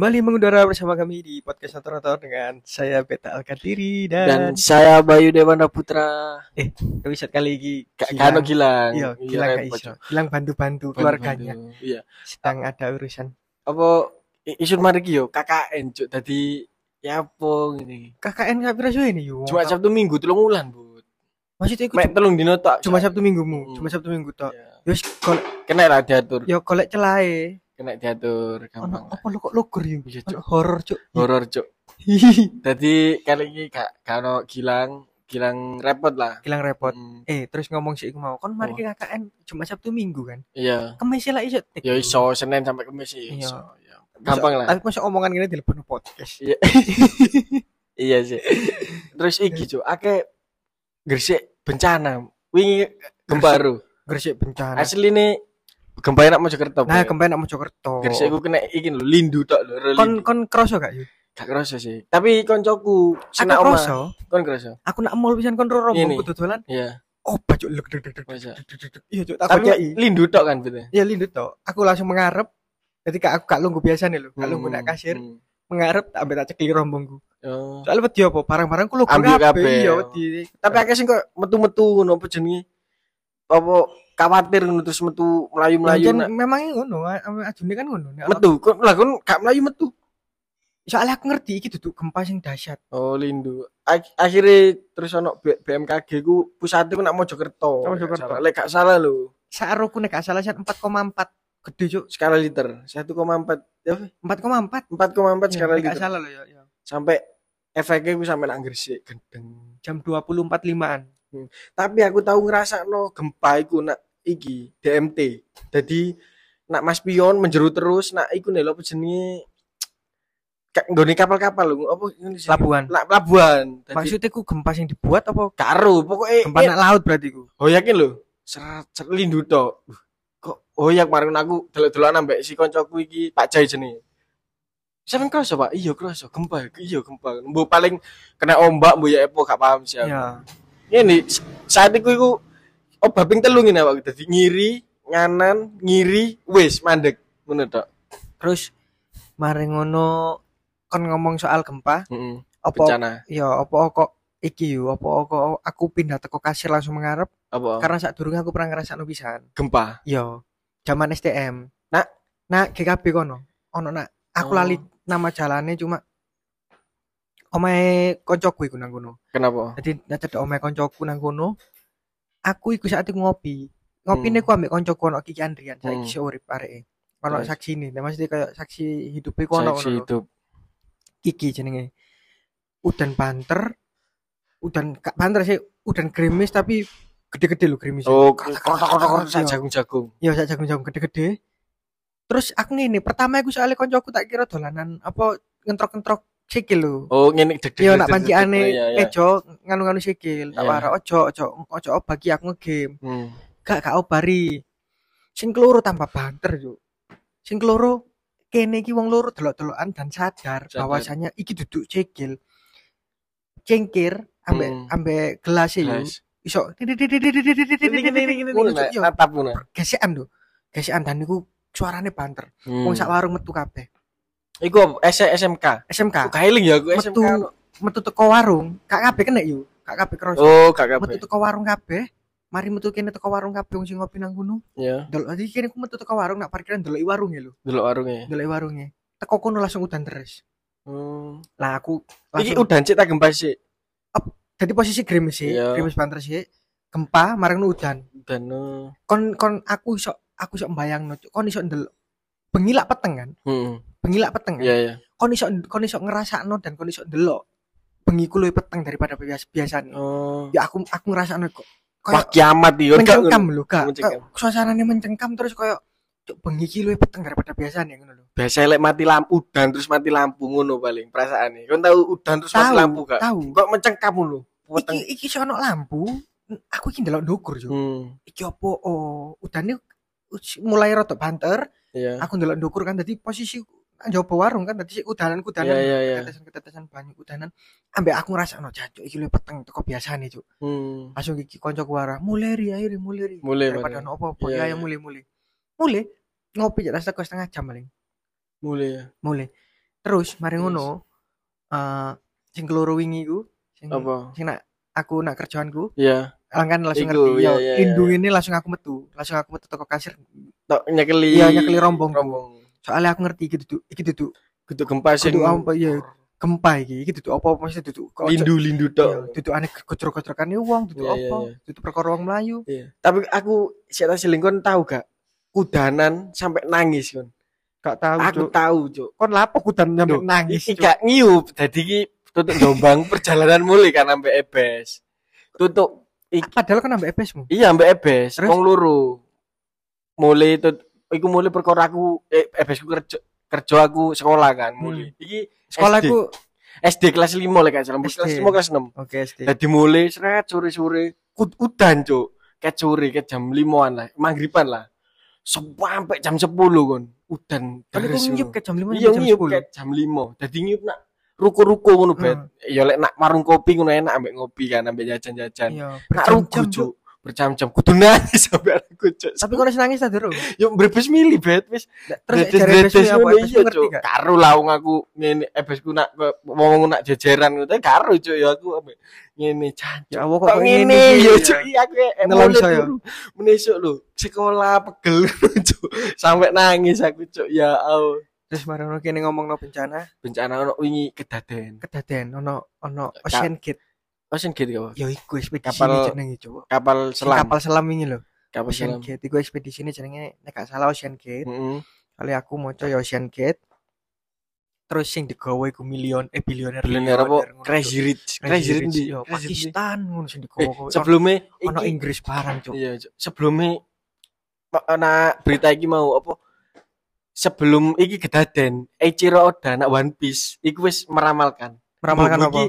Kembali mengudara bersama kami di podcast Notor dengan saya Beta Alkatiri dan dan, saya Bayu Dewanda Putra. episode kali ini Kak. Kano Gilang. Iya, Gilang gak repot, iso. Gilang bantu-bantu keluarganya Iya. sedang ada urusan. Apa isun mari ki yo KKN cuk dadi ya apa ngene. KKN gak pira ini yo. Cuma Sabtu Minggu telung wulan, Bu. Maksudnya iku Mek telung dino tok. cuma Sabtu minggumu, Hmm. cuma Sabtu minggu tok. Iya. Yos golek Kena lah diatur. yo golek celae. Kena diatur Ono gampang. apa lu kok logor yo? Iya, Ono Cuk. horor, Cuk. Horor cuk. Dadi kali ini gak kano Gilang, Gilang repot lah. Gilang repot. Hmm, Eh, terus ngomong sih mau. Kon mari Oh. ke KKN cuma Sabtu Minggu kan. Iya. Kemis lah iso. Ya iso Senin sampai Kamis ya Iya. iso. Iya. Gampang lah. Tapi masa omongan gini di podcast. Iya. iya sih. Terus iki cuk, akeh Gresik bencana. Wingi gempa baru. Gresik bencana. Asli nih gempa enak Mojokerto. Nah, Pak. kembali nak Mojokerto. Gresik ku kena iki lho, lindu tok lho, kon kon kroso gak yuk? Gak kerasa sih. Tapi koncoku Aku sing nak omah, kroso. kon kerasa. Aku nak mall pisan kon ro rombong dodolan. Iya. Oh, baju lek dek dek dek. Iya, Cuk, tak Tapi lindu tok kan betul. Ya lindu to. Aku langsung mengarep. Ketika aku gak lungguh biasa nih lho, gak lungguh nak Hmm, kasir, hmm. mengarep tak ambil tak cekli rombongku. Oh. Soalnya wedi apa? Barang-barangku lungguh Ambil kabeh. kabeh. Iya, wedi. Tapi akeh sing kok metu-metu ngono apa jenenge? Apa khawatir ngono terus metu melayu-melayu nak memangnya ngono, ajune kan ngono. Metu. Kon lah kon gak melayu metu. Soalnya aku ngerti iki duduk gempa sing dahsyat. Oh lindu. Ak- akhirnya terus ono BMKG ku pusatnya ku nak Mojokerto. Mojokerto. Lek gak salah- lho. Saroku nek gak salah 4,4 gede cuk. Skala liter 1,4 ya 4,4. 4,4 skala Nek gak liter. salah loh ya. ya. Sampai efeknya ku sampai nang Gresik gendeng. Jam 20.45-an. Tapi aku tahu ngerasa no gempa iku nak iki DMT. Jadi nak Mas Pion menjeru terus nak iku nih apa jenenge nggone kapal-kapal lho apa. Lah, pelabuhan. Jadi Maksudnya ku gempa sing dibuat apa karo pokoknya gempa nak laut berarti ku? Oh yakin lho. Serat lindu tok. Kok oh ya kemarin aku delok-delokan ambek si koncoku iki Pak Jai jenenge. Sampeyan kroso, Pak? Iya, kroso. Gempa, iya gempa. Mbok paling kena ombak mbok ya epo gak paham sih. aku. Ya. Ini saat itu iku oh babing telu ngene awak dadi ngiri, nganan, ngiri, wis mandek. Ngono tok. Terus mari ngono kon ngomong soal gempa, Heeh. apa Bencana. ya apa kok iki yo apa kok aku pindah teko kasir langsung mengarep Apa? karena saat durungnya aku pernah ngerasa pisan. Gempa. Yo, zaman STM. Nak? nak GKB kono. Ono nak aku Oh. lali nama jalannya cuma omahe koncoku iku nang kono. Kenapa? Jadi cedek omahe koncoku nang kono, aku iku saat iku ngopi. Ngopi Hmm. ku ambek koncoku ono Kiki Andrian, saiki Hmm. urip areke. Ono Terus? saksi ini, nah, maksudnya kayak saksi hidup iku ono lho. hidup. Kiki jenenge. Udan banter, udan gak banter sih, udan gerimis tapi gede-gede lho gerimis. Oh, sak Iya. jagung-jagung. Ya sak jagung-jagung gede-gede. Terus aku ngene, pertama aku soalnya koncoku tak kira dolanan apa ngentrok-ngentrok sikil lho. Oh, ngene deg Iya nak panciane Iya, iya. kejo nganu-nganu sikil. Tak Iya. wara ojo ojo ojo bagi aku ngegame. Hmm. Gak gak obari. Sing keloro tambah banter yo. Sing keloro kene iki wong loro delok-delokan dan sadar, Sadar. bahwasanya iki duduk sikil. Cengkir ambek Hmm. ambek gelas yo. Iso yo. ngono. Gesekan lho. Gesekan dan niku suarane banter. Hmm. Wong sak warung metu kabeh. Iku? S- SMK. SMK. Kailing ya aku Metu SMK. metu teko warung, gak kabeh kena yo. Gak kabeh kroso. Oh, Metu kabeh. teko warung kabeh. Mari metu kene teko warung kabeh wong sing ngopi nang kono. Ya, Delok iki kene ku metu teko warung nak parkiran deloki warung ya lho. delok warungnya. Deloki warunge. Teko kono langsung udan terus. Hmm. Lah aku Iki langsung udah cek tak gempa sih. jadi posisi gerimis sih, Iya. gerimis banter sih. Gempa marang udan. Dan oh. Kon kon aku iso aku iso mbayangno, kon iso ndelok bengi lak peteng kan? Hmm. Bengi lak peteng kan? Iya, iya. Kon iso kon iso ngrasakno dan kon iso ndelok bengi ku luwih peteng daripada biasa biasanya. Oh. Ya aku aku ngrasakno kok Wah, kiamat iki. mencengkam lho kak suasananya mencengkam terus kayak cuk bengi ki luwih peteng daripada biasanya ngono lho Biasa lek mati lampu udan terus mati lampu ngono paling perasaane. Kon tahu udan terus mati tahu lampu gak? tahu Kok mencengkam ngono. iki iki sono lampu aku iki ndelok ndukur yo Hmm. iki opo oh udane mulai rada banter Iya. aku ndelok ndukur kan dadi posisi njaba warung kan dadi udanan kudanan Iya, iya, iya. ketetesan ketetesan banyu udanan ambek aku ngrasakno jancuk iki luwih peteng teko biasane cuk Hmm. langsung iki koncoku wara muleri ayo muleri Mulai, daripada mulai. ono apa-apa Iya, ya iya. ya mulai mulai mulai ngopi aja setengah setengah jam paling Mulai ya. mulai terus mari Yes. ngono eh sing keloro wingi ku sing Apa? sing nak aku nak kerjaanku Iya, kan langsung Iku, ngerti iya, yo iya, lindung ini langsung aku metu langsung aku metu toko kasir tok nyekeli. Iya, nyekeli rombong. Rombong. Soalnya aku ngerti iki duduk iki duduk Kudu gempa sing kudu apa ya gempa iki iki duduk apa mesti duduk kok lindu-lindu iya, tok. duduk aneh kocrok-kocrokane wong duduk Iya, iya, apa iya. duduk perkara wong Iya. Tapi aku sik selingkuh tahu gak? Kudanan sampai nangis kon. gak tahu Aku tahu, Cuk. kon lapo kudan sampe Loh, nangis Iki gak ngiup. Dadi iki tutup Jombang perjalanan mulai kan sampai Ebes. Tutup iki padahal kan ambek EBS-mu iya sampai Ebes, wong loro. Mulai tut iku mulai perkara aku eh, Ebes ku kerja kerja aku sekolah kan mulai. Iki sekolahku SD kelas 5 lek gak salah. Kelas SD. 5 kelas 6. oke SD Dadi mulai seret sore-sore kud udan, Cuk. Ket sore ket jam 5-an lah, maghriban lah. Sampai jam 10 kon. Udan. kan aku ngono. ke jam 5 Iya jam ngiup 10 ket jam 5. Dadi ngiup nak ruko-ruko ngono bet. Ya lek nak warung kopi ngono enak ambek ngopi kan, ambek jajan-jajan. iya Nak ruko, Cuk. Cuk. Berjam-jam kudu nangis sampai aku, Cuk. tapi wis nangis ta durung yo brebes mili bet wis. terus jare bredes EBS-mu apa iya, Karo lah wong aku ngene ebesku nak ngomong nak jejeran ngono karo cuk ya aku ngene jan. ya Allah kok Kok ngene iki, ya ya? cuk iya aku ya? turu. Menesuk lho sekolah pegel cuk sampai nangis aku cuk ya Allah. terus marono kene ngomongno bencana Bencana ono wingi kedaden. kedaden ono ono Ocean Gate Ocean Gate apa? ya iku ekspedisi Kapal- jenenge Cuk Kapal selam. kapal selam ini lho Kapal Ocean selam. Gate iku ekspedisi ini jenenge nek gak salah Ocean Gate Heeh. kali aku maca ya Ocean Gate terus sing digawe iku milion eh bilioner Bilioner apa? Crazy. Rich. Crazy Rich ndi? Pakistan ngono sing Eh, digawe sebelumnya ono iki- Inggris barang cuk Iya, Cuk. sebelumnya Pak, ana berita iki mau apa? Sebelum iki kedaden, Eiichiro Oda nak One Piece iku wis meramalkan. meramalkan apa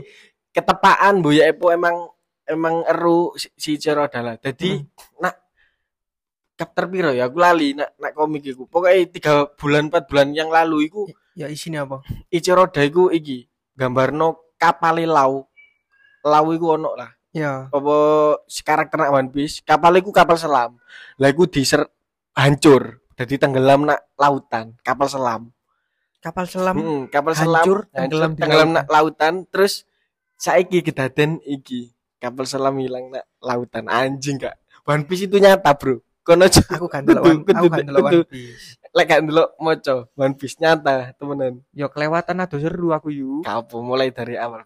ketepaan Bu ya Epo emang emang eru si, si Eiichiro Oda lah. Jadi Hmm. nak chapter piro ya aku lali nak nak komik iku. Pokoknya tiga bulan empat bulan yang lalu iku ya isinya apa Eiichiro Oda iku iki gambarno kapale lau. Lau iku ono lah. ya apa si karakter nak One Piece kapal iku kapal selam lah iku diser hancur jadi tenggelam nak lautan kapal selam kapal selam Mm, kapal hancur, selam tenggelam hancur, di tenggelam lautan. nak lautan terus saiki kedaden iki kapal selam hilang nak lautan. Anjing gak One Piece itu nyata bro. Kono aku kan delok One- aku kan delok kudu. One Piece. Lek gak ndelok moco One Piece nyata temenan. Yo kelewatan ado seru aku yu. Kapo mulai dari awal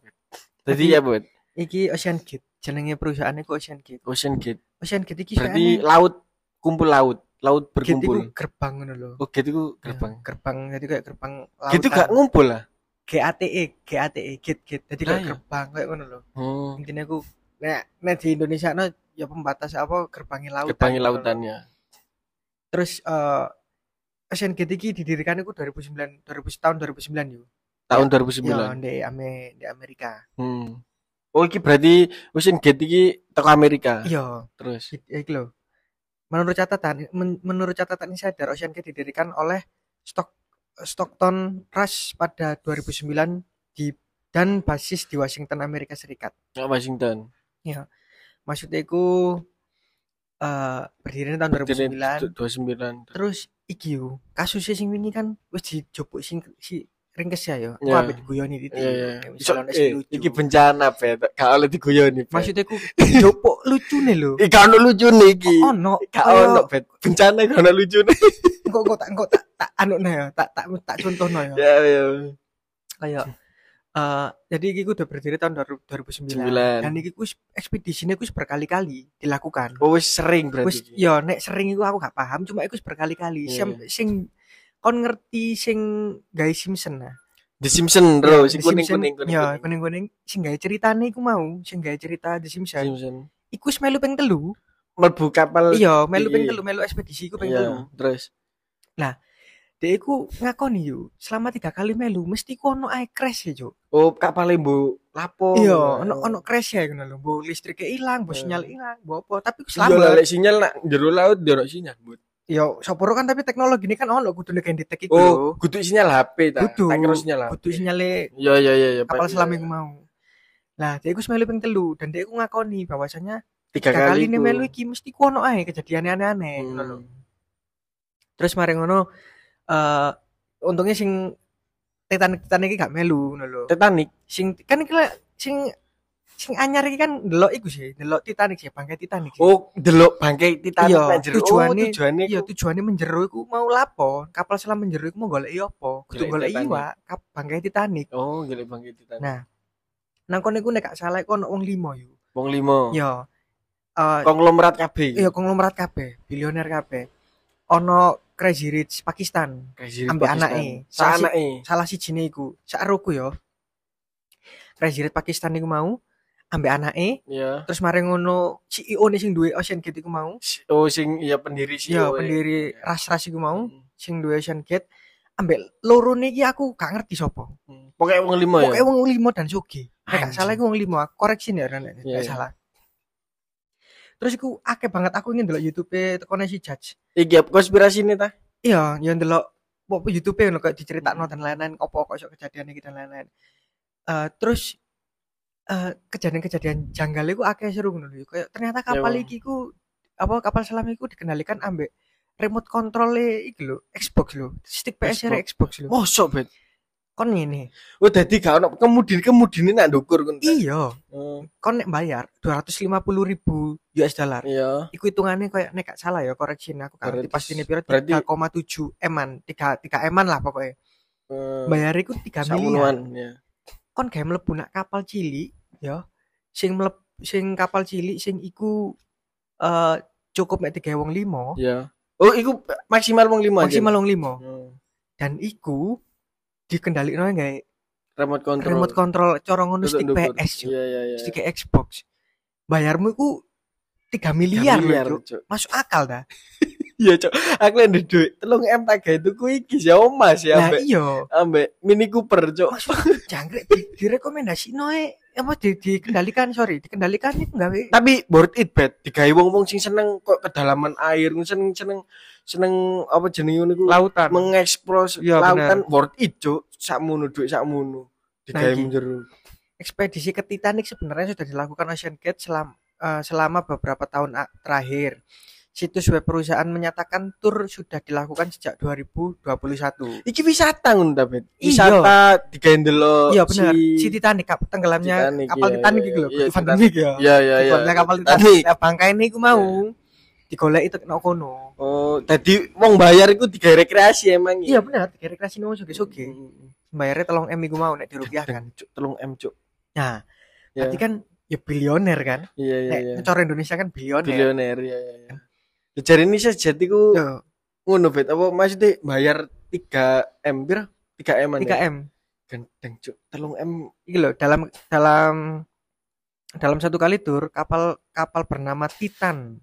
jadi ya buat iki Ocean Gate. Jenenge perusahaan iku Ocean Gate? Ocean Gate. Ocean Gate iki berarti laut kumpul laut. Laut gate iku berkumpul. gerbang ngono lho. Oh gate iku Ya, gerbang. gerbang. Jadi kayak gerbang gitu lautan. gak ngumpul lah GATE GATE gate gate jadi Lah, kayak iya. gerbang kayak ngono lho Hmm. intinya aku nek nek di Indonesia no ya pembatas apa gerbangnya lautan Gerbangnya ngono lho. lautannya. terus eh Ocean Gate iki didirikan iku 2009 2000 tahun 2009 yo Tahun ya 2009. di Ame di Amerika Hmm. Oh iki berarti Ocean Gate iki toko Amerika. iya Terus. iki lho menurut catatan men- menurut catatan insider Ocean Gate didirikan oleh Stock Stockton Rush pada 2009 di dan basis di Washington Amerika Serikat Nggak Washington. maksudnya iku eh berdiri tahun 2009 29. terus iki yo kasusnya sing wingi kan wis dijopuk sing si ringkes ya yo aku Ya. diguyoni titik Iya iya. Iso misalnya eh, iki bencana bet. Gak oleh diguyoni. Maksudnya ku jopuk lucune lho gak ono lucune iki. ono Gak ono. Bencana gak ono lucune. kok kok tak kok tak tak anu ya tak tak tak contohno ya Ya ya. kayak eh jadi iki ku udah berdiri tahun 2009 Sembilan. dan iki ku wis- ekspedisinya ku wis berkali-kali dilakukan Oh wis sering wis berarti. iki. yo nek sering iku aku gak paham cuma iku wis berkali-kali Iya. sing sing kon ngerti sing gawe Simpson nah The Simpson bro, Ya, si kuning Simpson, kuning kuning. ya kuning. kuning kuning sing gawe ceritane iku mau sing gawe cerita The Simpson Simpson. iku wis melu ping telu Mlebu kapal. iya melu ping Iya. telu melu ekspedisi iku ping telu Iya, terus. Dia iku ngakoni yo selama tiga kali melu mesti ku ono ae crash ya Cuk. Oh, kapal mbu lapo. iya ono ono crash ya ngono lho mbok listriknya ilang mbok Iya. sinyal ilang mbok apa tapi ku Iya selamat lek sinyal nak jero laut ono sinyal. Bud. yo soporo kan tapi teknologi ini kan ono kudu nek detek iku Oh, kudu sinyal HP ta. Kudu. Tak kira sinyal HP. kudu sinyale Iya iya iya iya. kapal selam iku mau lah dia iku melu ping telu dan dia iku ngakoni bahwasanya tiga, tiga kali ini melu iki mesti ku ono ae kejadian aneh-aneh. Hmm. terus mari ngono eh untungnya sing Titanic Titanic iki gak melu ngono lho. Titanic. Sing kan iki sing sing anyar iki kan ndelok iku sih, ndelok Titanic sih, bangkai Titanic sih. Oh, delok bangkai Titanic Iya, nang jero. tujuane- oh, tujuane Iya, iku tujuannya menjero iku mau lapo? Kapal selam menjero iku mau golek apa? Kudu Golek iwak, kap bangkai Titanic. Oh, golek bangkai Titanic. Nah, nang kono iku nek gak salah iku ono wong limo yo. Wong limo. Yo. Eh Konglomerat kabeh. iya konglomerat kabeh, bilioner kabeh. Ono Crazy Rich Pakistan. Crazy Ambek Pakistan. anake. Sa Salah si-. Salah sijine iku, sak roku yo. Crazy Rich Pakistan iku mau ambek anake, Iya. terus mari ngono CEO nih sing duwe Ocean Gate iku mau. Oh, sing iya pendiri sih. Iya, pendiri ras-ras iku mau sing duwe Ocean Gate. Ambek loro niki aku gak ngerti sapa. Pokoknya wong limo ya. Pokoknya wong limo dan sugi. Nek salah iku wong limo, aku koreksi nih nek Iya, gak iya. salah. Terus iku akeh banget aku ingin delok YouTube tekone si Judge. Iki apa konspirasi ini ta? Iya, yang delok apa YouTube ngono kayak diceritakno dan lain-lain opo kok iso kejadian iki dan lain-lain. Eh terus eh kejadian-kejadian janggal iku akeh seru ngono lho. Kayak ternyata kapal Iya. iki ku apa kapal selam iku dikendalikan ambek remote control iki lho, Xbox lho. Stick PS Xbox. Xbox lho. Mosok, Bet. Kon ngene. Oh, dadi gak ono kemudi-kemudine nak ndukur ngono. ta? Iya, Oh, kon nek bayar 250 ribu US dollar. Iya. Iku hitungannya kayak nek gak salah ya koreksi aku kan Berarti- pasti piro berarti- 3,7 eman 3 3 eman lah pokoknya Eh, bayar iku 3 miliar ya. kon gawe mlebu nak kapal cilik ya sing mleb sing kapal cilik sing iku eh cukup mek digawe wong limo Iya. Oh, iku maksimal wong limo maksimal wong limo Hmm. dan iku dikendalikan gawe Remote control. remote control cara ngono stick. PS. Iya, iya, iya. stick Xbox bayarmu iku 3 miliar, miliar, lho, Cuk. Masuk akal dah Iya, Cok. Aku ndek duit 3 M tak gawe tuku iki ya Mas ya nah ambek iya ambek Mini Cooper, Cok. jangkrik di, direkomendasi noe apa di, dikendalikan sorry dikendalikan itu gawe Tapi worth it, Bet. Digawe wong-wong sing seneng kok kedalaman air, seneng seneng seneng apa jenenge niku lautan mengeksplos Iya, lautan worth it, Cuk. Sakmono duit sakmono. Digawe menjero. ekspedisi ke Titanic sebenarnya sudah dilakukan Ocean Gate selama selama beberapa tahun terakhir situs web perusahaan menyatakan tur sudah dilakukan sejak 2021 Iki wisata ngono ta, Bet. Iya. Wisata digawe ndelok iya benar si si Titanic tenggelamnya Titanic, kapal iya, Titanic iya, gitu loh iya, Van der Beek ya Iya, iya, iya. Tenggelamnya kapal Titanic. Nah, bangkai ini aku mau digolek itu kena kono Oh, tadi wong bayar iku digawe rekreasi emang. iya benar tiga rekreasi nong suge suge Hmm. bayarnya tolong M iku mau nek dirupiahkan tolong M, Cuk. nah Ya. berarti kan ya bilioner kan Iya, iya, nek iya. cara Indonesia kan bilioner Bilioner, iya, iya, Ya, Jari ini sejati ku Yo, ngono, Bet. Apa maksudnya bayar 3 M pira? 3 M 3 M Gendeng, Cuk. Tolong M. Iki loh dalam dalam dalam satu kali tur kapal kapal bernama Titan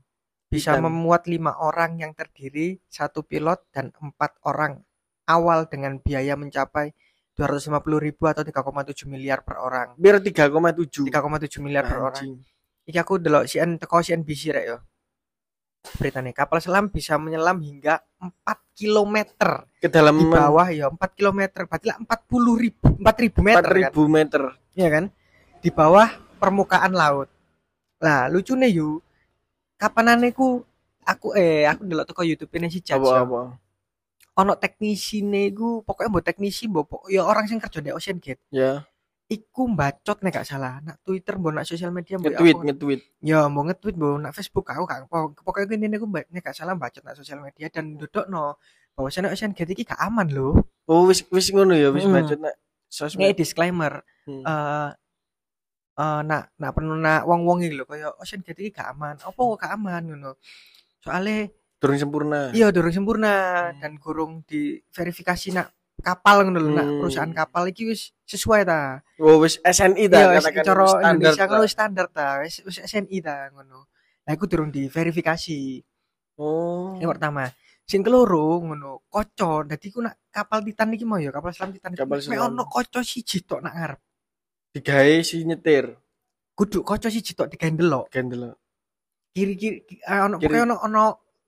bisa Titan. memuat lima orang yang terdiri satu pilot dan empat orang awal dengan biaya mencapai 250 ribu atau 3,7 miliar per orang Biar 3,7. 3,7 miliar per orang Anjing. iki aku delok CN teko CNBC rek yo beritanya kapal selam bisa menyelam hingga 4 km di Kedalaman bawah ya 4 km berarti lah 40 ribu 4 ribu meter kan 4000 meter. Iya kan? Di bawah permukaan laut. Lah, lucunya yuk. Kapanane ku aku eh aku ndelok toko YouTube ini si Judge. Apa ya. apa? Ono teknisine ku pokoknya mbok teknisi mbok pok- ya orang sing kerja di Ocean Gate. Ya, Iku bacot nek gak salah. Nak Twitter mbok nak sosial media mbok nge-tweet, aku- nge-tweet. Ya mau nge-tweet mbok nak Facebook aku gak pok- pokoknya ini aku mbak nek gak salah bacot nak sosial media dan dudukno bahwasanya Ocean Gate iki gak aman loh. Oh, wis wis ngono ya, wis Hmm. bacot nak Ini sosmed. disclaimer. Hmm. eh eh nak nak penuh nak wong wong iki lho kaya Ocean Gate iki gak aman. Apa kok gak aman ngono? Soale Durung sempurna. iya durung sempurna Hmm. dan kurung diverifikasi nak kapal ngono lho nak Hmm. perusahaan kapal iki wis sesuai ta. Oh, wis SNI ta Iya katakan cara. Indonesia kan wis standar ta, wis wis SNI ta ngono. Nah iku durung diverifikasi. Oh. Yang pertama. Sing keloro ngono, koco. Dadi ku nak kapal Titan iki mau ya, kapal selam Titan. Kapal selam. ono koco siji tok nak ngarep. Digawe si nyetir. Kudu koco siji tok digawe ndelok. Gendel. kiri kiri ki- ah, ono pokoknya ono ono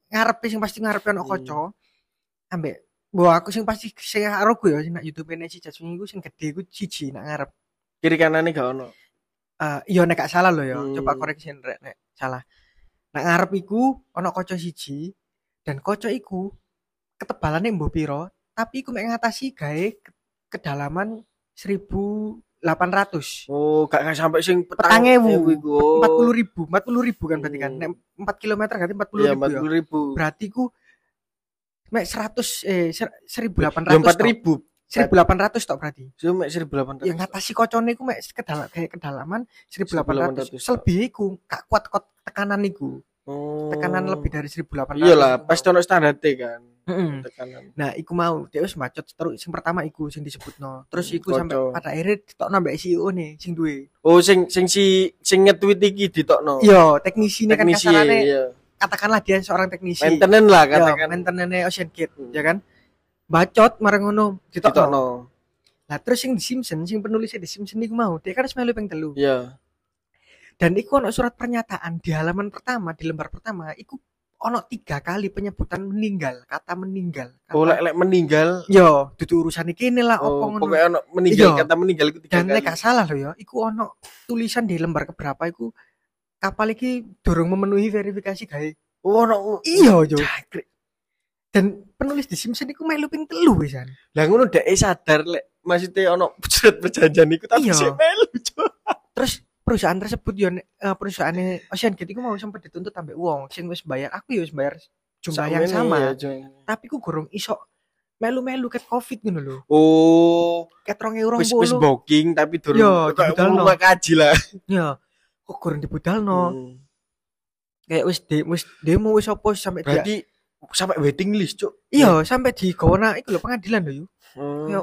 ngarepe sing pasti ngarepe ono Hmm. kaca ambek Wah, aku sing pasti sing aroku ya sing nak YouTube ini si Jasmine iku sing gede iku siji nak ngarep. Kiri kanane gak ono. Eh iya nek gak salah lho ya. Hmm. Coba koreksi rek nek salah. Nak ngarep iku ono kaca siji dan kaca iku ketebalannya mbok piro, tapi iku mek ngatasi gawe ke- kedalaman 1800 Oh, gak gak sampai sing petang ewu iku. Oh. empat puluh ribu empat puluh ribu kan berarti kan Hmm. Nek empat kilometer berarti empat puluh Iya, ribu ya 40 ribu. berarti ku mek seratus eh seribu delapan Ya ratus 4 ribu. seribu delapan ratus tok berarti Cuma 1800. yang ngatasi kocone ku mek kedalaman kayak kedalaman seribu delapan ratus 1800. selebih iku gak kuat kot tekanan iku Oh. tekanan lebih dari seribu delapan ratus Iyalah, pasti ono standar kan. Mm-mm. Tekanan. Nah, iku mau dia wis macet terus sing pertama iku sing disebutno. Terus iku Kocok. sampai pada akhirnya ditokno mbek CEO nih sing duwe. Oh, sing sing si sing nge-tweet iki ditokno. Iya, teknisi ini kan kasarannya iya. Katakanlah dia seorang teknisi. Maintenance lah Ya, katakan. maintenance Ocean Gate, Hmm. ya kan? Bacot marang ngono ditokno. Lah terus sing di Simpson, sing penulisnya di Simpson iku mau, dia kan wis melu ping telu. Iya. Dan iku ono surat pernyataan di halaman pertama, di lembar pertama, iku ono tiga kali penyebutan meninggal, kata meninggal. Kata, Oh, lek lek meninggal. yo, dudu urusan iki lah opo Oh, ngono. pokoknya ono meninggal Iya. kata meninggal itu tiga Dan kali. gak salah loh ya, iku ono tulisan di lembar keberapa iku kapal iki durung memenuhi verifikasi gawe. Oh, ono. Iya, yo. Dan penulis di Simpson iku melu ping telu wisan. Lah ngono dek sadar lek maksudnya ono surat perjanjian iku tapi Iya. sih melu. Terus perusahaan tersebut yo eh, perusahaannya Ocean Gate iku mau sempat dituntut sampai uang sing wis bayar aku ya wis bayar jumlah yang sama. ya, Cuk. Tapi ku gorong iso melu-melu ket Covid ngono lho. Oh, Ket 2020. wis wis booking tapi durung Yo, rumah kaji lah. Ya, kok gorong dibudalno. Hmm. Kayak wis de, wis demo wis apa sampai dia. Berarti sampai waiting list, Cuk. Iya, sampai di gona iku lho pengadilan lho yuk. Hmm. Ya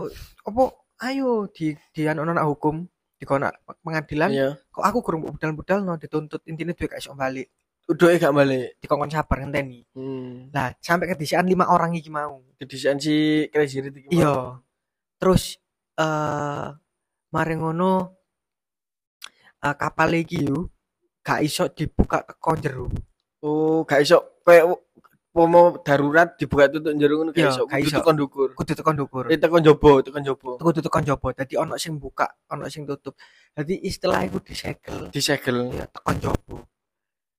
apa ayo di di anu anak hukum di kona pengadilan Iya. kok aku kurang budal-budal no dituntut intinya gak iso balik Udah gak balik. dikongkon sabar ngenteni Hmm. lah sampai kedisian lima orang iki mau Kedisian si Crazy Rich iya terus eh mari ngono eh, kapal iki yo gak iso dibuka teko jero Oh, gak iso kayak pomo darurat dibuka tutup jero ngono gak Iya, iso. gak iso. tekan ndukur. kudu tekan ndukur Eh tekan jobo, tekan jobo. kudu tekan jopo dadi ono sing buka ono sing tutup dadi istilah iku disegel Disegel. ya tekan jopo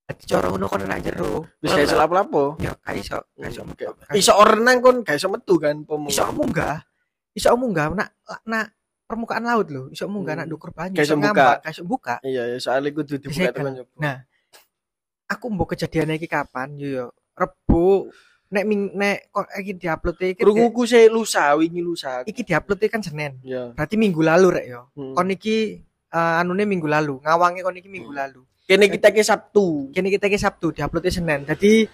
dadi cara ngono kono nak jero Wis gak iso lapo-lapo. ya gak iso gak iso Hmm, Iso renang kon gak iso metu kan pomo. iso munggah iso munggah nak nak permukaan laut lho iso munggah Hmm. nak ndukur banyu iso gak iso buka Iya, ya soalnya kudu dibuka tekan jobo. nah aku mbok kejadian iki kapan yo yo rebo nek ming nek kok iki diupload iki Krunguku sih lusa, wingi lusa. iki diupload kan Senin Iya. berarti minggu lalu rek yo Hmm. kon iki eh, anune minggu lalu ngawange kon iki minggu Hmm. lalu Kene kita ke Sabtu. kene kita iki Sabtu diupload Senin jadi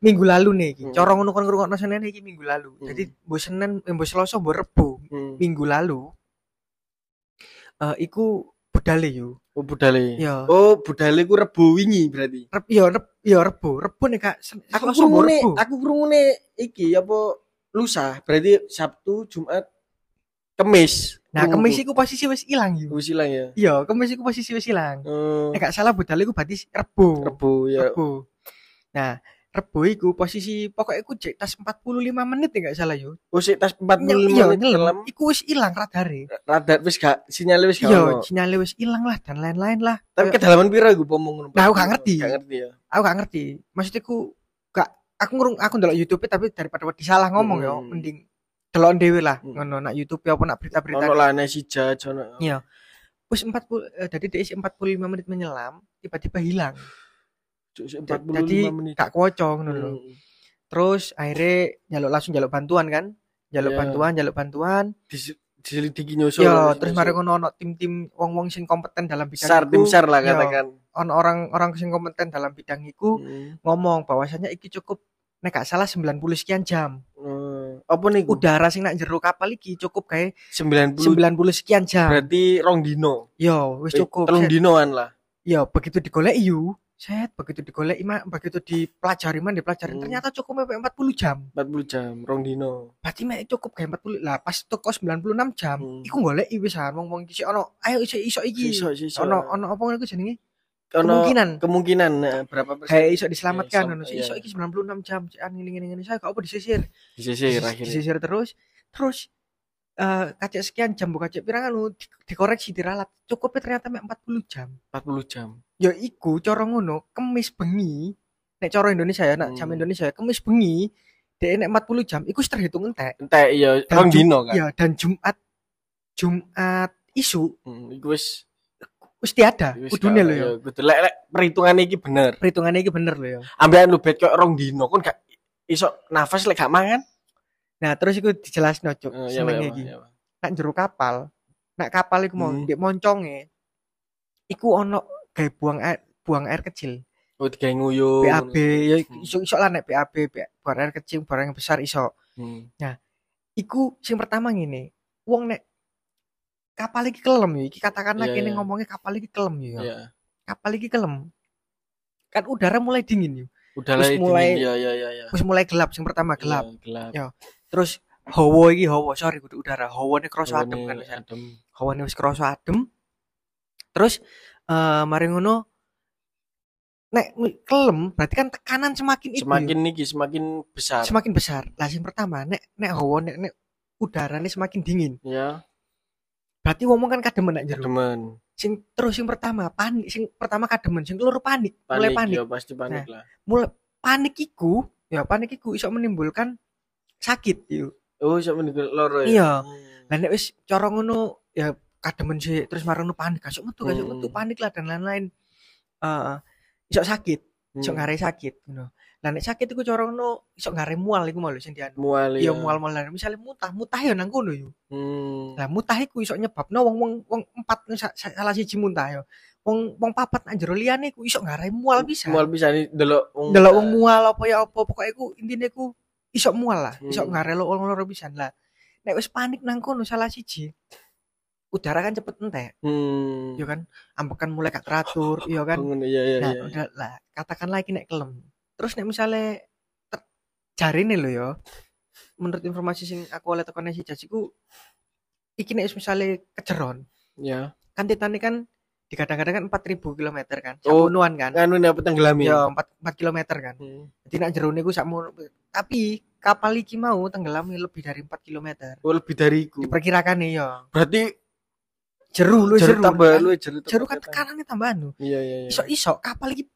minggu lalu nih iki Hmm. cara ngono kon ngrungokno Senin iki minggu lalu Hmm. jadi mbok Senin eh, mbok Selasa mbok Rebo Hmm. minggu lalu eh iku budale yo Oh, budale. Iya. Oh, budale ku rebo wingi berarti. Rep, yo rep, yo rebo rebo nih kak Sen- Aku Rebo. aku krungune iki apa lusa. Berarti Sabtu, Jumat, Kemis. nah Krunguku. kemis iku posisi wis ilang yo Wis ilang ya. iya kemis iku posisi wis ilang Oh, nek gak salah budale iku berarti rebo rebo ya. rebo nah rebo iku posisi pokoknya iku jek tas 45 menit nek gak salah yo Oh, sik tas 45 Nyel- iya menit nyelam dalam iku wis ilang radare radar wis gak sinyalnya wis gak iya ono. sinyalnya wis ilang lah dan lain-lain lah Tapi kedalaman piro iku pomong ngono? Nah, aku gak ngerti. Gak ngerti ya. aku gak ngerti maksudnya aku gak aku ngurung aku ndelok YouTube tapi daripada wedi salah ngomong yo Hmm. mending delok dhewe lah Hmm. ngono nak YouTube apa nak berita-berita Ono lah judge ono. Iya. Wis 40 eh, dari isi 45 menit menyelam tiba-tiba hilang Cuk, sik Da- 45 jadi gak kocok Hmm. terus akhirnya jaluk langsung jaluk bantuan kan jaluk Iya. bantuan jaluk bantuan Dis- diselidiki nyusul. ya nyusul. terus mari ngono ono tim-tim wong-wong sing kompeten dalam bidang sar tim sar lah iya, katakan. ono orang-orang sing kompeten dalam bidang iku Hmm. ngomong bahwasanya iki cukup nek gak salah 90 sekian jam Hmm. Apa nih? udara sing nak jero kapal iki cukup kayak 90 90 sekian jam berarti rong dino. yo wis Eh, cukup Telung dinoan lah. ya begitu digolek yu set begitu digolek mah begitu dipelajari man dipelajari Hmm. ternyata cukup sampai 40 jam 40 jam, rong dino. berarti mek cukup kayak 40 lah pas toko 96 jam Hmm. iku golek wisan wong-wong iki ono ayo iso iso iki Sisok sisok. ono ono apa ngono iku jenenge Ono kemungkinan kemungkinan nah, berapa persen? kayak iso diselamatkan Eh, ngono iso, iso iya. iki 96 jam cian ngene ngene ngene saya kok apa disisir Disisir Dis- akhirnya. disisir terus terus eh kacek sekian jam bukan kacek pirang anu di- dikoreksi diralat cukupnya ternyata mek 40 jam 40 jam. ya iku cara ngono kemis bengi nek cara Indonesia ya nek jam Hmm. Indonesia ya, kemis bengi dhek nek 40 jam iku terhitung entek Entek Dan rong dino kan. ya dan Jumat Jumat isu Hmm, iku wis wis kudune gak- lho ya. ya, kudu lek lek perhitungane iki bener. Perhitungannya iki bener lho ya. Ambekan lu bet kok rong dino kon gak iso nafas lek gak mangan. Nah, terus iku dijelasno, Cuk. Eh, ya, senenge ya, iki. ya. Nak jero kapal, nak kapal iku mau Hmm. monconge. Iku ono gawe buang air, buang air kecil. Oh, digawe nguyuh. BAB ya Hmm. iso iso lah nek BAB, buang air kecil, buang air besar iso. Hmm. Iku sing pertama ngene. Wong nek kapal iki kelem ya, iki katakanlah Iya, kene iya. ngomongnya kapal iki kelem ya. Iya. Kapal iki kelem. Kan udara mulai dingin ya. Udah mulai- ya ya ya ya. Wis mulai gelap sing pertama gelap. Iya, gelap. Ya. Terus hawa iki hawa, sorry kudu udara. Hawane krasa adem kan wisan. adem. hawane wis adem. Terus eh mari ngono nek kelem berarti kan tekanan semakin itu Semakin niki semakin besar. semakin besar. Lah sing pertama nek nek hawa nek, nek udaranya semakin dingin. Ya, Berarti ngomong kan kademen nek jero. teman. Sing terus sing pertama panik, sing pertama kademen, sing keloro panik, mulai panik. Ya pasti panik lah. Mulai panik iku, ya panik iku iso menimbulkan sakit yuk. Oh, siapa nih loro ya? Iya. Hmm. Lah nek wis cara ngono ya kademen sih terus marono panik, kasuk metu, kasuk Hmm. metu, panik lah dan lain-lain. Eh iso sakit, iso Hmm. ngare sakit ngono. Lah nek sakit iku cara ngono iso ngare mual iku malu sing dianu. Mual Iya ya. mual-mualan. Misale mutah, mutah ya nang kono yo. Hmm. Lah mutah iku iso nyebabno wong wong wong empat sa- sa- salah siji muntah yo. Wong wong papat nang jero liyane iku iso ngare mual bisa. Mual bisa delok wong. Delok wong mual apa ya apa pokoknya iku intine iku iso mual lah, Hmm. ngare lo wong loro pisan lah. Nek wis panik nang kono salah siji. Udara kan cepet entek, Hmm. ya kan? Ambekan mulai gak teratur, ya kan? Bangun, Iya iya Nah, iya. udah lah, katakanlah iki nek kelem. Terus nek misalnya jarine lho ya. Menurut informasi sing aku oleh tekan si jajiku iki nek misalnya kejeron, Ya. kan Titanic kan digadang-gadang kan 4000 km kan. Oh. Samunuan kan. Anu nih apa tenggelami? Ya 4 4 km kan. Hmm. Jadi nak jero niku sakmono. Tapi kapal iki mau tenggelam lebih dari 4 km. Oh, lebih dari iku. Diperkirakan ya. Berarti Jeru lu jeru jeru. tambah kan? lu jeru tambah Jeru kan tekan. tekanannya tambah anu. Iya iya iya. Iso-iso kapal iki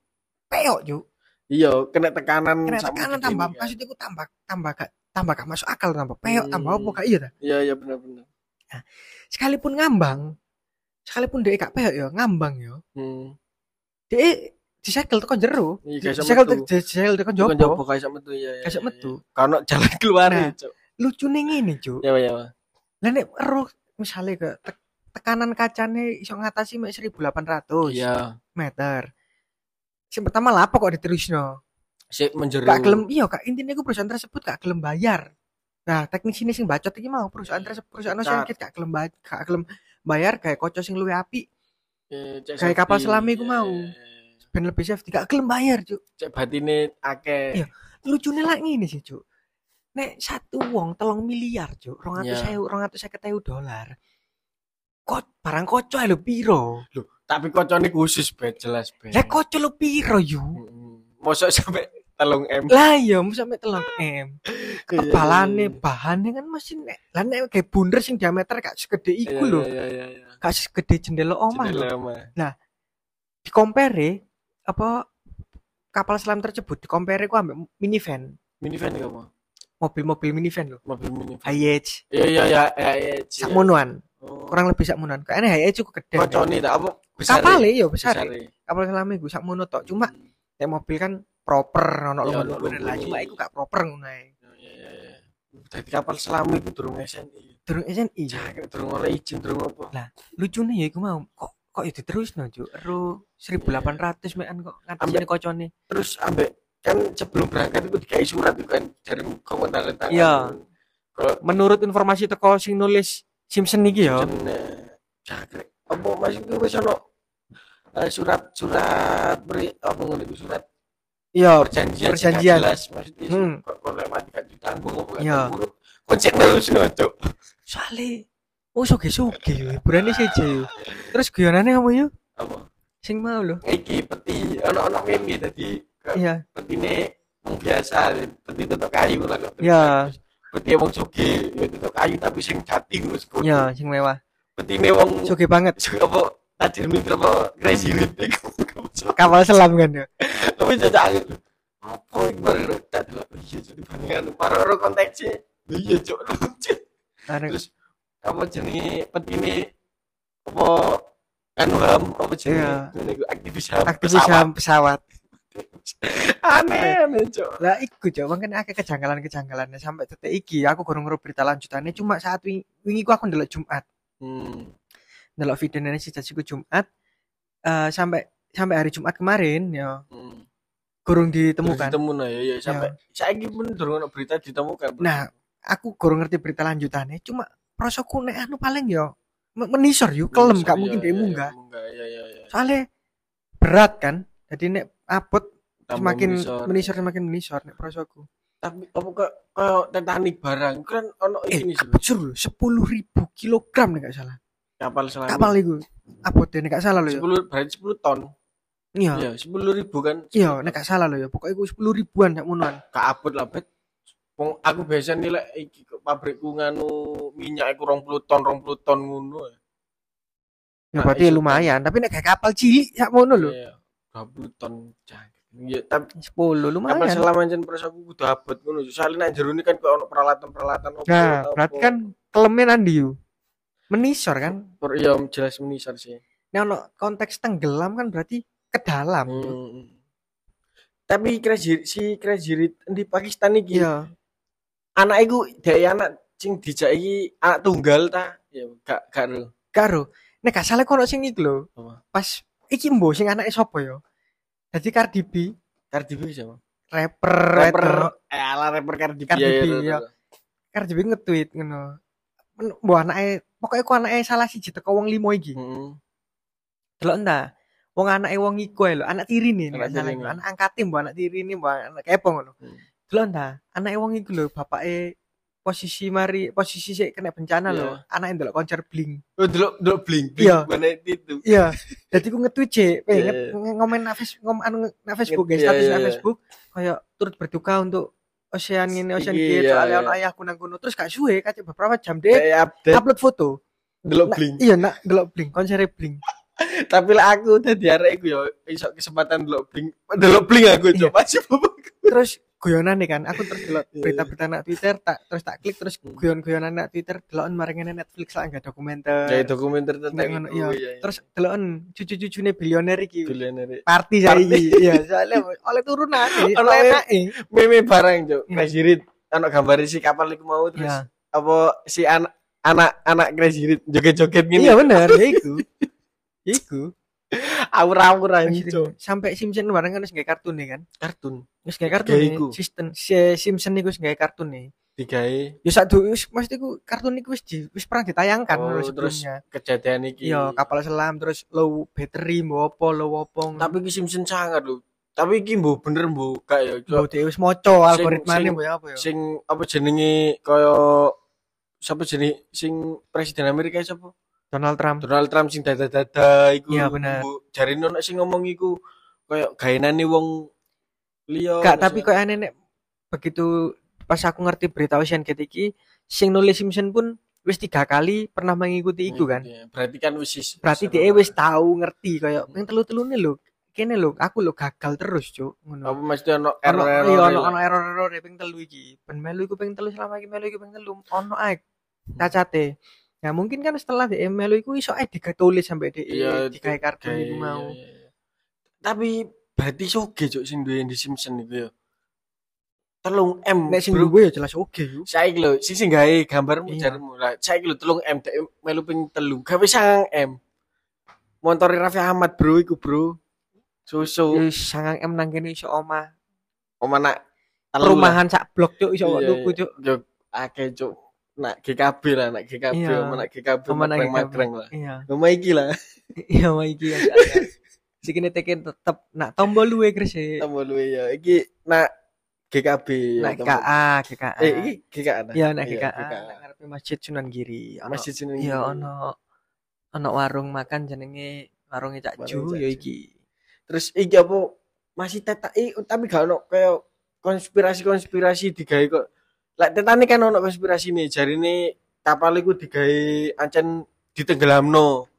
peok, Juk. Iya, kena tekanan Kena tekanan tambah, kan. maksudnya ku tambah tambah gak tambah gak masuk akal tambah peok Hmm. tambah apa gak iya ta? Iya iya benar benar. Sekalipun ngambang, sekalipun dia gak peok ya ngambang ya. Hmm. Dia disekel tekan jero. Kayak Disekel metu. te- disekel tekan Bukan jopo. jopo kayak sama metu iya iya. Kayak iya, metu. iya. Karena jalan keluar Nah. ya, Cuk. Lucune ngene, Juk. Ya ya. Lah nek ero misalnya ke te- tekanan kacane iso ngatasi mek 1800 Iya. meter. Sing pertama lah apa kok diterusno? Sik menjeru. Gak gelem iya kak intinya gue perusahaan tersebut gak gelem bayar. Nah teknis ini sing bacot iki mau perusahaan tersebut perusahaan. Gate gak gelem bayar, gak gelem bayar kayak kocok sing luwih apik Eh, Kayak kapal selam iku Iya, mau. iya, iya. ben lebih safety gak gelem bayar cuk. Cek batine akeh. Iya. Lucune lah ngene sih cuk. Nek satu wong telung miliar cuk, rong atus Iya. ewu, rong atus seket ewu dolar. Kok barang kocok lho piro? Tapi kocone khusus bet jelas bet. Lah kocok lho piro yu? Mosok sampai telung M. Lah mesti sampe telung M. Iya, iya, iya. bahannya kan mesti nek. Lah nek kayak bunder sing diameter gak segede iku lho. Iya iya iya. Gak segede jendela omah lho. Jendela omah. Di compare apa kapal selam tersebut di compare ku ambek minivan, Minivan ya apa? mobil-mobil minivan lho. Mobil minivan. Hiace, Iya iya iya iya. sakmonoan. Oh. Kurang lebih sakmonoan. Kayaknya Hiace cukup gede. Kocone tak apa? Besar. Kapal ya besar. Kapal selam iku sakmono tok. Cuma nek mobil kan proper ono Iya, lumur ono lah. Cuma iku gak proper ngono ae. Iya iya iya. Dadi kapal selam iku durung SNI. Durung SNI. Jangan durung oleh izin durung apa. Lucune ya iku mau kok kok itu terus no Cuk. Ero 1800 mekan kok ngatasi kocone. Terus ambek kan sebelum berangkat itu dikai surat itu kan dari komentar tangan. Iya. Kalau Menurut informasi teko sing nulis Simpson iki ya. jenenge jangkrik. Apa masih itu wis ono eh, surat surat beri apa ngono itu surat Iya, perjanjian perjanjian. jelas maksudnya Hmm. kok kok lek mati kan ditanggung apa kan Iya. buruk. Kok cek terus no, Cuk. soalnya oh soge soge hiburannya sih terus guyonannya apa yuk Apa? sing mau loh Iki peti ono-ono meme tadi iya petine wong biasa, peti tetep kayu lah kok. Iya. Peti wong sugi, ya tetep kayu tapi sing jati wis iya sing mewah Petine wong soge banget sugi apa tajir mitra apa crazy rich. Kapal selam kan ya? Tapi jajak apa iki baru tadi lah iya jadi bandingan para orang konteksnya. Iya cok lucu. Terus apa jenenge petine apa anu ham apa jenenge? Iya. ngene iku aktivis ham aktivis pesawat. ham pesawat. aneh aneh cok. Lah iku cok makanya akeh kejanggalan-kejanggalan sampai detik iki aku kurang ngeru berita lanjutannya. Cuma saat wingi, wingi ku aku ndelok Jumat. Hmm. ndelok video nenek si Jumat. Eh sampai sampai hari Jumat kemarin ya. Hmm. kurang Terus ditemukan. Ditemu nah ya, ya sampai saiki pun durung berita ditemukan nah aku kurang ngerti berita lanjutannya cuma prosoku nek anu paling yo me- menisor yuk kelem gak mungkin dia munggah. ya ya ya. Soalnya berat kan jadi nek abot semakin menisor. menisor semakin menisor nek prosoku. Tapi apa kok kayak Titanic barang kan ono eh ini sih sepuluh ribu kilogram nek gak salah kapal selam. Kapal itu abotnya nek gak salah loh ya. Sepuluh berarti sepuluh ton. Iya. Ya sepuluh ribu kan. Iya nek salah loh ya. Pokoknya gue sepuluh ribuan sak monoan. Gak abot lah bet. Aku biasa nilai iki pabrikku nganu minyak iku 20 ton 20 ton ngono ya. Nah, berarti iso lumayan. Tapi nek kayak kapal cilik sak mono lho. Iya, 20 ton jangan ya tapi sepuluh kapal lumayan selam ancen pers aku kudu abot ngono. Soalnya nek kan kok ono peralatan-peralatan nah berarti kan kelemnya nanti yuk menisor kan iya jelas menisar sih Nah, ono konteks tenggelam kan berarti ke dalam. Hmm. Tapi crazy si crazy Rich di Pakistan iki Iya. anak iku dari anak sing dijak iki anak tunggal ta ya gak gak ro. Karo, nek gak salah kono sing iku lho. Pas iki mbok sing anake sapa ya? Dadi Cardi B, Cardi B siapa? rapper, Rapper eh ala rapper Cardi B Cardi ya, B, ya, iya. Cardi B nge-tweet ngono. Mbok anake pokoknya ku anake salah siji teko wong limo iki. Heeh. Delok entah. Wong anake wong iku lho, anak tiri nih, Anak nek salah tiri iku. nih. anak angkate mbok anak tiri nih, mbok anak kepo ngono. Hmm. Delok entah, anake wong iku lho, bapake posisi mari posisi sik kena bencana lho. Iya. Anake ndelok konser Blink. Oh, delok delok bling Iya. bling mana itu. Iya, jadi ku nge-tweet Cek. Iya, pengen iya. ngomen na Facebook, ngom, anu, na Facebook, Nge- guys, iya, status iya, na iya. Facebook, kayak turut berduka untuk Ocean ini, Ocean Iki, Gate, iya, soalnya iya. ayahku nang kono. Terus gak suwe, kacau beberapa jam deh, update upload foto. delok bling. iya, nak delok Blink, konser Blink. Tapi lah aku tadi arek iku yo iso kesempatan delok bling. Delok bling aku Iya. coba masih Terus guyonan nih kan, aku terus delok Iya, berita-berita nak Twitter, tak terus tak klik terus Hmm. guyon-guyonan nak Twitter, deloken marengene Netflix lah enggak dokumenter. Kayak dokumenter tentang ngono, iya. iya. Terus deloken cucu-cucune bilioner iki. Billionaire. Party saiki. Iya, soalnya oleh turunan, oleh e- enak meme barang cok Iya. Crazy Rich anak gambar si kapal iku mau terus Iya. apa si anak anak anak Crazy Rich joget-joget gini Iya bener, ya iku. Iku. Awur-awur anjir Sampai Simpson bareng kan gawe kartun nih kan. kartun Wis gawe kartun nih. iku. Sistem si Simpson iku wis gawe kartun nih. Ya sak du- wis mesti iku kartun iku wis wis pernah ditayangkan Oh, terus kejadian iki Iya, kapal selam terus low battery mbok apa low apa. tapi iki Simpson sangat lho tapi iki mbok bener mbok gak ya mbok dhewe wis maca algoritmane mbok apa ya. sing apa jenenge kaya siapa jenenge sing presiden Amerika siapa Donald Trump. Donald Trump sing dada-dada iku Iya, bener. mbok jarine ono sing ngomong iku kaya gaenane wong liya Gak, tapi kok aneh nek begitu pas aku ngerti berita Ocean Gate iki sing nulis Simpson pun wis tiga kali pernah mengikuti iku kan. Iya, berarti kan wis is- berarti dia wis tahu ngerti kayak yang telu telune lho kene lho aku lho gagal terus cuk. Ngono. Apa mesti ono error-error iya ono ono error error ping telu iki. Ben melu iku ping telu selama iki melu iku ping telu ono ae cacate ya mungkin kan setelah di melu iku iso ae ditulis sampai di Iya, digawe kartu Kayak- iku mau. iya, iya. tapi berarti soge cuk sing duwe di Simpson iku ya? Telung M nek sing duwe ya jelas oke yuk saiki lho sing sing gawe gambarmu Iya. jarmu. Lah saiki lho telung M dek melu ping telu. Gawe sangang M. Motor Raffi Ahmad bro iku bro. Susu. Wis sangang m nang kene iso omah. Oma nak perumahan sak blok cuk iso Iya, tuku cuk. Yo akeh cuk nak GKB lah nak GKB Iya. nak GKB nak GKB. magreng lah iya Oma iki lah iya wah iki ya si kene teken tetep nak tombol luwe Chris e. tambah luwe ya iki nak GKB ya, nak tombol. KA GKA eh iki GKA nah. Iya, Iya, GKA, nek ngarepe Masjid Sunan Giri. Masjid sini Iya, ono ono warung makan jenenge warunge Cak Ju ya iki. terus iki apa masih teta i tapi gak ono kayak konspirasi-konspirasi digawe kok lek tetane kan ono konspirasi nih jarine kapal iku digawe ancen ditenggelamno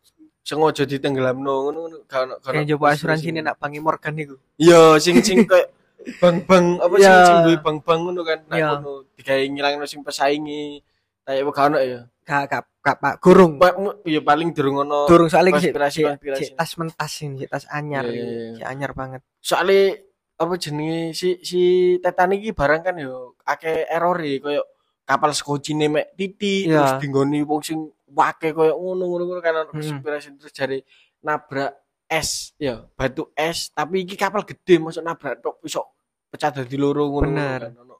sengaja ditenggelamno ngono ngono gak ono gak coba asuransi ini nak Bangi Morgan iku. iya sing sing kayak bang-bang apa sing Iya. sing duwe bang-bang ngono kan nak Iya. ngono digawe ngilangno sing pesaingi Kayak apa ono ya. Gak gak gak Pak Gurung. Ya paling durung ono. Durung soalnya konspirasi- konspirasi. tas mentas ini, sik tas anyar iki. iya. Sik anyar banget. Soalnya apa jenenge si si Titanic iki barang kan yo akeh error koyo kapal skocine mek titik Iya. terus dinggoni wong sing wake koyo ngono-ngono ngono kan konspirasi terus jare nabrak es ya batu es tapi iki kapal gede masuk nabrak tok iso pecah dadi loro ngono Bener. kan ono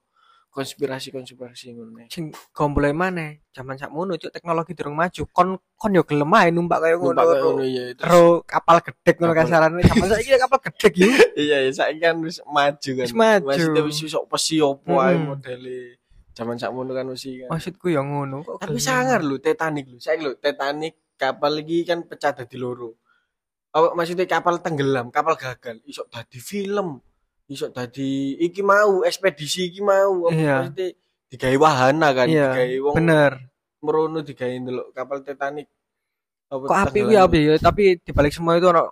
konspirasi-konspirasi ngono Sing gombole maneh, zaman sakmono cuk teknologi durung maju. Kon kon yo gelem ae numpak kaya ngono. numpak koyo ngono ya terus kapal gedek ngono kasarane. Zaman saiki kapal gedek yo. iya ya saiki kan wis maju kan Wis maju. Maksudnya wis iso pesi opo ae Mm. modele zaman sakmono kan wis kan Maksudku yo ngono kok. Tapi sangar lho Titanic lho. Saya lho Titanic kapal iki kan pecah dadi loro. Oh, maksudnya kapal tenggelam, kapal gagal, iso dadi film, iso dadi iki mau ekspedisi iki mau. Apa Iya. Maksudnya digawe wahana kan, Iya, digawe wong Bener. merono digawe ndelok kapal Titanic. Apa Kok api kuwi tenggelam. api ya, tapi dibalik semua itu ono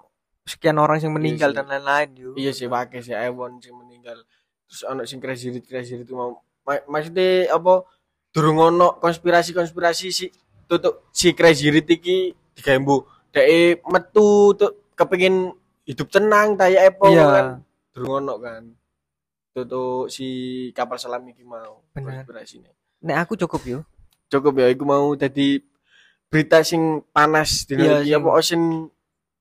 sekian orang yang meninggal sih. dan lain-lain yo. Iya sih pakai sih Ewon sing meninggal. Terus ono sing crazy rich crazy rich mau ma- maksudnya apa durung ono konspirasi-konspirasi si tutuk si crazy rich iki digawe mbu metu tuh kepengin hidup tenang kayak apa Iya. kan durung ono kan. Tutuk si kapal selam iki mau Bener. konspirasine. Nek aku cukup yo. Cukup ya iku mau tadi berita sing panas di Iya, iki sing- apa Ocean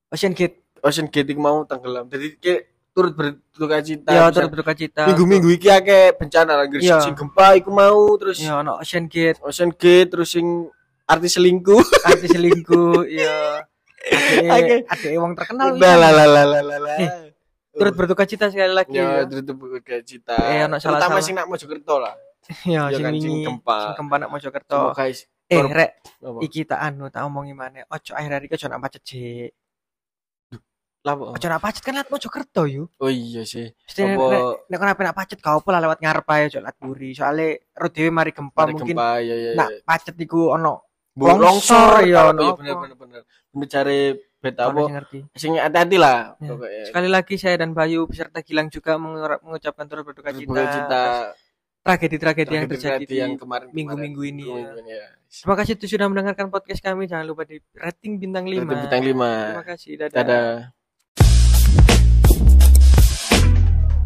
Ocean Gate. Ocean Gate iki mau tenggelam. Jadi kayak turut berduka cita. Ya, turut berduka cita. minggu-minggu iki akeh bencana lagi Iya. sing gempa iku mau terus Ya, ono Ocean Gate, Ocean Gate terus sing artis selingkuh artis selingkuh, ya. Oke. Ade wong terkenal lah lah lah lah lah lah lah Eh, turut berduka cita sekali lagi ya ya. turut berduka cita Eh, ono terutama salah-salah. sing nak Mojokerto lah Ya, Ya sing kan, sing gempa. sing gempa nak Mojokerto. Semoga is- Eh, rek, apa iki tak anu tak omongi maneh. Ojo akhir-akhir iki ojo nak pacet. Lah, apa? Ojo nak pacet kan lewat Mojokerto yo. oh iya sih Mesti nek Apa- nek- nek kenapa nak pacet kau pola lewat ngarep ae ojo lewat buri. Soale ro dhewe mari gempa Mari mungkin gempa ya ya nak ya. pacet iku ono longsor, ya, ono bener apa. bener bener bener cari ono apa sing hati-hati lah Ya. pokoknya Sekali lagi saya dan Bayu beserta Gilang juga mengucapkan turut berduka cita. berduka cita Tragedi-tragedi yang terjadi di yang kemarin minggu-minggu ini ya. Ya. Terima kasih tuh sudah mendengarkan podcast kami. Jangan lupa di rating bintang 5. Bintang lima Terima kasih. Dadah. dadah